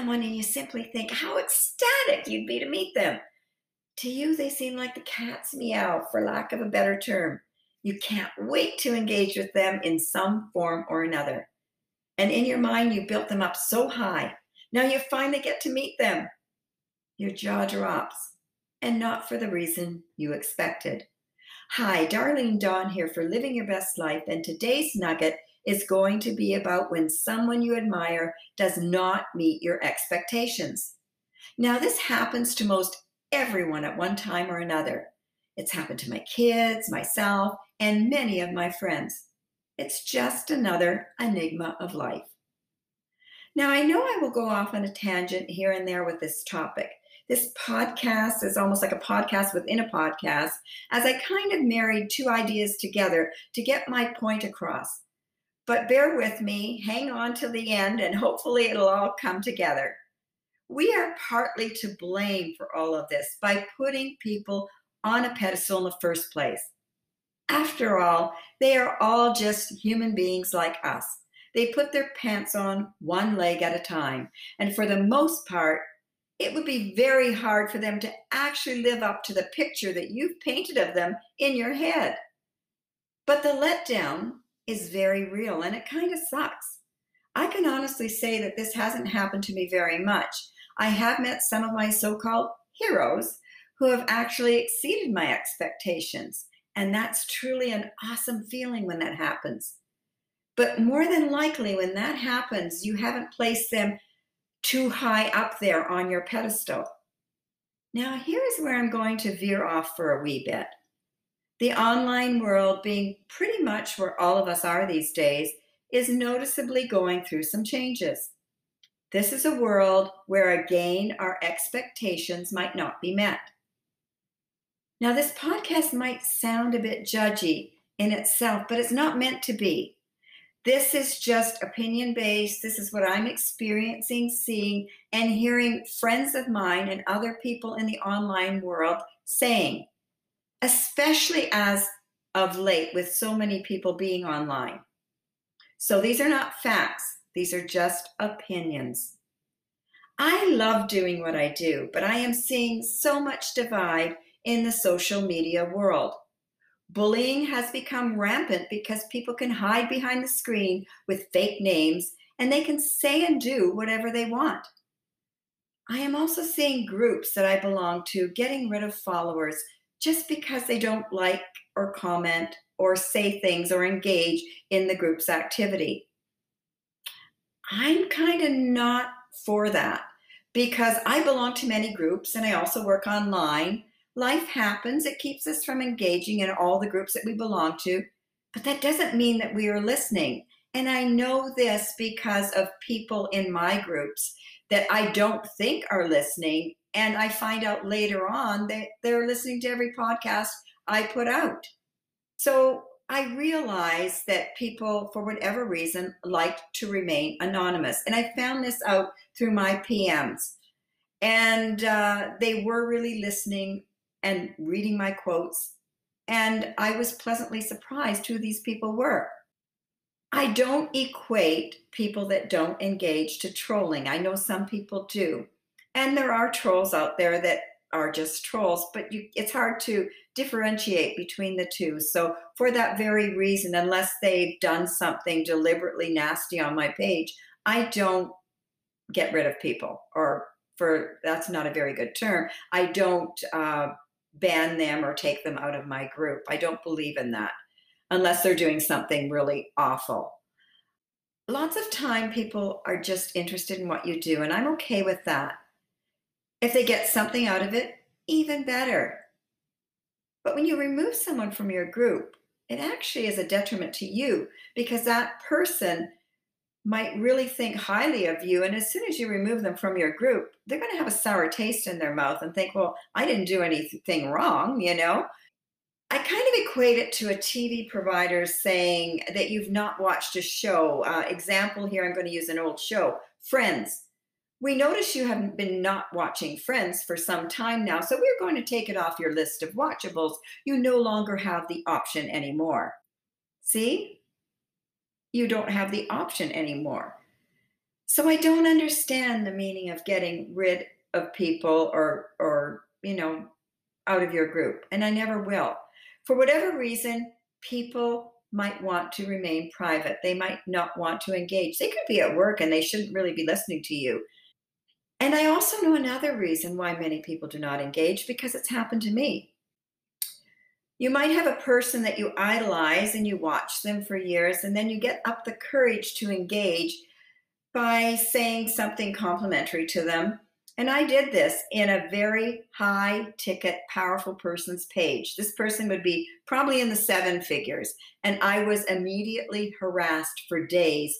Someone and you simply think how ecstatic you'd be to meet them. To you, they seem like the cat's meow, for lack of a better term. You can't wait to engage with them in some form or another. And in your mind, you built them up so high. Now you finally get to meet them. Your jaw drops, and not for the reason you expected. Hi, Darlene Dawn here for Living Your Best Life, and today's nugget is going to be about when someone you admire does not meet your expectations. Now, this happens to most everyone at one time or another. It's happened to my kids, myself, and many of my friends. It's just another enigma of life. Now, I know I will go off on a tangent here and there with this topic. This podcast is almost like a podcast within a podcast, as I kind of married two ideas together to get my point across. But bear with me, hang on to the end, and hopefully it'll all come together. We are partly to blame for all of this by putting people on a pedestal in the first place. After all, they are all just human beings like us. They put their pants on one leg at a time, and for the most part, it would be very hard for them to actually live up to the picture that you've painted of them in your head. But the letdown is very real and it kind of sucks. I can honestly say that this hasn't happened to me very much. I have met some of my so called heroes who have actually exceeded my expectations. And that's truly an awesome feeling when that happens. But more than likely, when that happens, you haven't placed them too high up there on your pedestal. Now, here's where I'm going to veer off for a wee bit. The online world, being pretty much where all of us are these days, is noticeably going through some changes. This is a world where, again, our expectations might not be met. Now, this podcast might sound a bit judgy in itself, but it's not meant to be. This is just opinion based. This is what I'm experiencing, seeing, and hearing friends of mine and other people in the online world saying, especially as of late with so many people being online. So these are not facts, these are just opinions. I love doing what I do, but I am seeing so much divide in the social media world. Bullying has become rampant because people can hide behind the screen with fake names and they can say and do whatever they want. I am also seeing groups that I belong to getting rid of followers just because they don't like or comment or say things or engage in the group's activity. I'm kind of not for that because I belong to many groups and I also work online Life happens, it keeps us from engaging in all the groups that we belong to, but that doesn't mean that we are listening. And I know this because of people in my groups that I don't think are listening. And I find out later on that they're listening to every podcast I put out. So I realize that people, for whatever reason, like to remain anonymous. And I found this out through my PMs. And uh, they were really listening and reading my quotes. And I was pleasantly surprised who these people were. I don't equate people that don't engage to trolling. I know some people do. And there are trolls out there that are just trolls, but you, it's hard to differentiate between the two. So, for that very reason, unless they've done something deliberately nasty on my page, I don't get rid of people, or for that's not a very good term. I don't uh, ban them or take them out of my group. I don't believe in that unless they're doing something really awful. Lots of time people are just interested in what you do, and I'm okay with that. If they get something out of it, even better. But when you remove someone from your group, it actually is a detriment to you because that person might really think highly of you. And as soon as you remove them from your group, they're going to have a sour taste in their mouth and think, well, I didn't do anything wrong, you know? I kind of equate it to a TV provider saying that you've not watched a show. Uh, example here, I'm going to use an old show Friends. We notice you haven't been not watching Friends for some time now, so we're going to take it off your list of watchables. You no longer have the option anymore. See? you don't have the option anymore. So I don't understand the meaning of getting rid of people or or you know out of your group and I never will. For whatever reason, people might want to remain private. They might not want to engage. They could be at work and they shouldn't really be listening to you. And I also know another reason why many people do not engage because it's happened to me. You might have a person that you idolize and you watch them for years, and then you get up the courage to engage by saying something complimentary to them and I did this in a very high ticket, powerful person's page. This person would be probably in the seven figures. And I was immediately harassed for days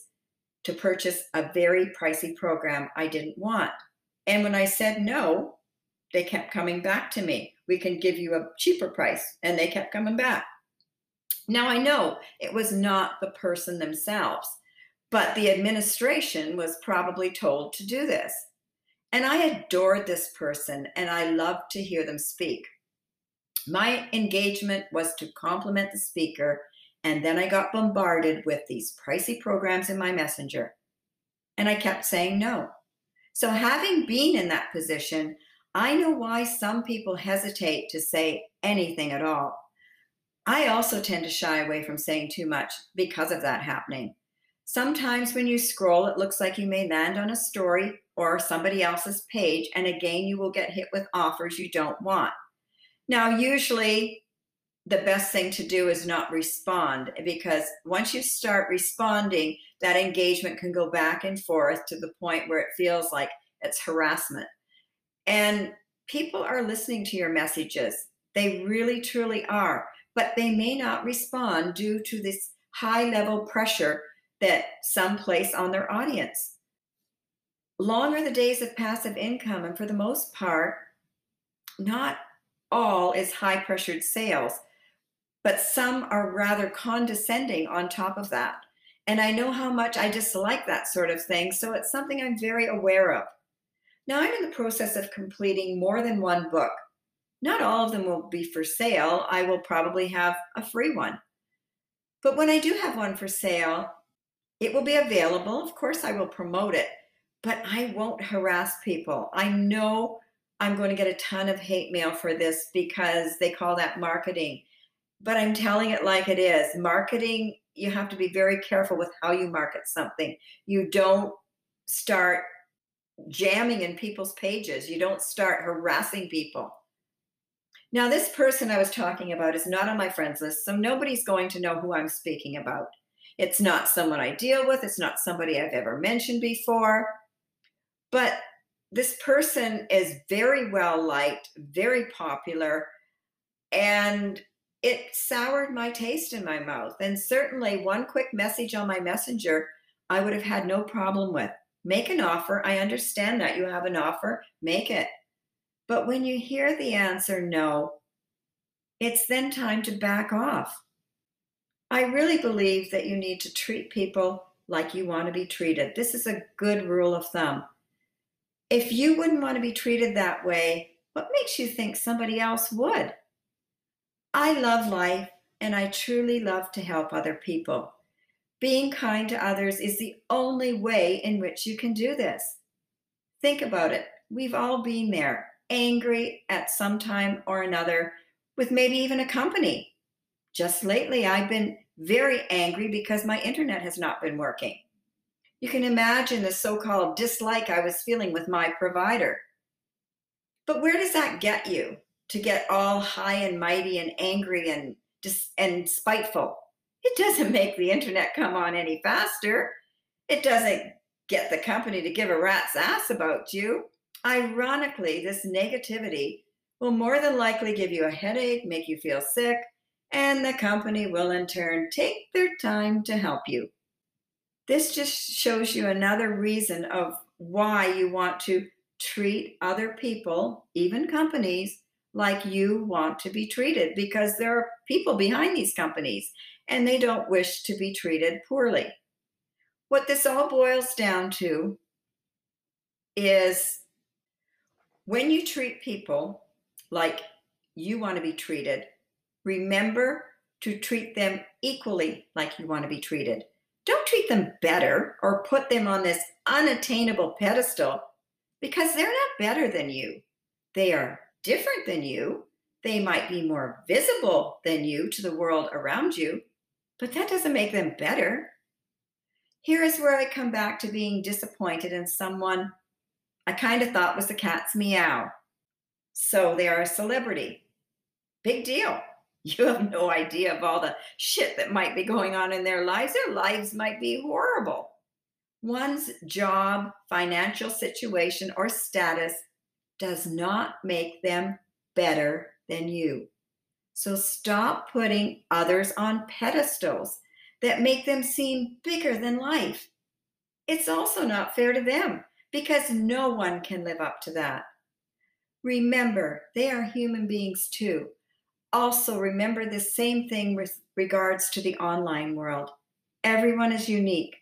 to purchase a very pricey program I didn't want. And when I said no, they kept coming back to me. We can give you a cheaper price. And they kept coming back. Now I know it was not the person themselves, but the administration was probably told to do this. And I adored this person and I loved to hear them speak. My engagement was to compliment the speaker, and then I got bombarded with these pricey programs in my messenger. And I kept saying no. So, having been in that position, I know why some people hesitate to say anything at all. I also tend to shy away from saying too much because of that happening. Sometimes when you scroll, it looks like you may land on a story or somebody else's page, and again, you will get hit with offers you don't want. Now, usually, the best thing to do is not respond because once you start responding, that engagement can go back and forth to the point where it feels like it's harassment. And people are listening to your messages. They really, truly are, but they may not respond due to this high level pressure that some place on their audience. Long are the days of passive income, and for the most part, not all is high pressured sales, but some are rather condescending on top of that. And I know how much I dislike that sort of thing, so it's something I'm very aware of. Now, I'm in the process of completing more than one book. Not all of them will be for sale. I will probably have a free one. But when I do have one for sale, it will be available. Of course, I will promote it, but I won't harass people. I know I'm going to get a ton of hate mail for this because they call that marketing. But I'm telling it like it is. Marketing, you have to be very careful with how you market something. You don't start jamming in people's pages, you don't start harassing people. Now, this person I was talking about is not on my friends list, so nobody's going to know who I'm speaking about. It's not someone I deal with, it's not somebody I've ever mentioned before. But this person is very well liked, very popular, and it soured my taste in my mouth. And certainly, one quick message on my messenger, I would have had no problem with. Make an offer. I understand that you have an offer, make it. But when you hear the answer no, it's then time to back off. I really believe that you need to treat people like you want to be treated. This is a good rule of thumb. If you wouldn't want to be treated that way, what makes you think somebody else would? I love life and I truly love to help other people. Being kind to others is the only way in which you can do this. Think about it. We've all been there, angry at some time or another with maybe even a company just lately, I've been very angry because my internet has not been working. You can imagine the so called dislike I was feeling with my provider. But where does that get you to get all high and mighty and angry and, dis- and spiteful? It doesn't make the internet come on any faster. It doesn't get the company to give a rat's ass about you. Ironically, this negativity will more than likely give you a headache, make you feel sick, and the company will in turn take their time to help you. This just shows you another reason of why you want to treat other people, even companies, like you want to be treated because there are people behind these companies and they don't wish to be treated poorly. What this all boils down to is when you treat people like you want to be treated, Remember to treat them equally like you want to be treated. Don't treat them better or put them on this unattainable pedestal because they're not better than you. They are different than you. They might be more visible than you to the world around you, but that doesn't make them better. Here is where I come back to being disappointed in someone I kind of thought was the cat's meow. So they are a celebrity. Big deal. You have no idea of all the shit that might be going on in their lives. Their lives might be horrible. One's job, financial situation, or status does not make them better than you. So stop putting others on pedestals that make them seem bigger than life. It's also not fair to them because no one can live up to that. Remember, they are human beings too. Also, remember the same thing with regards to the online world. Everyone is unique.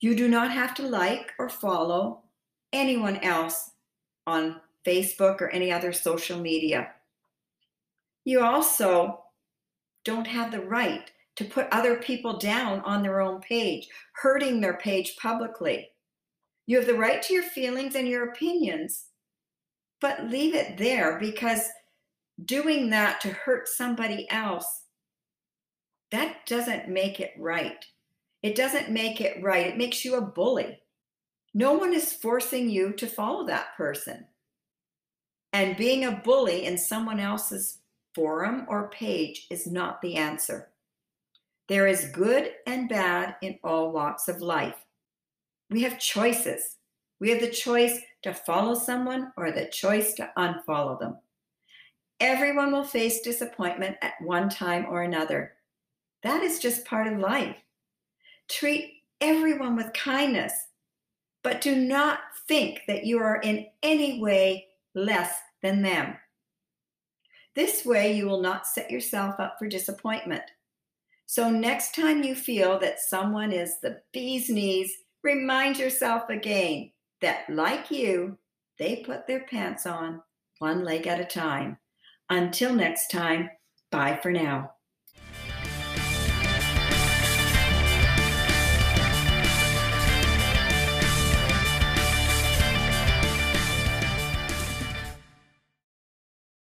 You do not have to like or follow anyone else on Facebook or any other social media. You also don't have the right to put other people down on their own page, hurting their page publicly. You have the right to your feelings and your opinions, but leave it there because doing that to hurt somebody else, that doesn't make it right. It doesn't make it right. It makes you a bully. No one is forcing you to follow that person. And being a bully in someone else's forum or page is not the answer. There is good and bad in all walks of life. We have choices. We have the choice to follow someone or the choice to unfollow them. Everyone will face disappointment at one time or another. That is just part of life. Treat everyone with kindness, but do not think that you are in any way less than them. This way, you will not set yourself up for disappointment. So, next time you feel that someone is the bee's knees, remind yourself again that, like you, they put their pants on one leg at a time. Until next time, bye for now.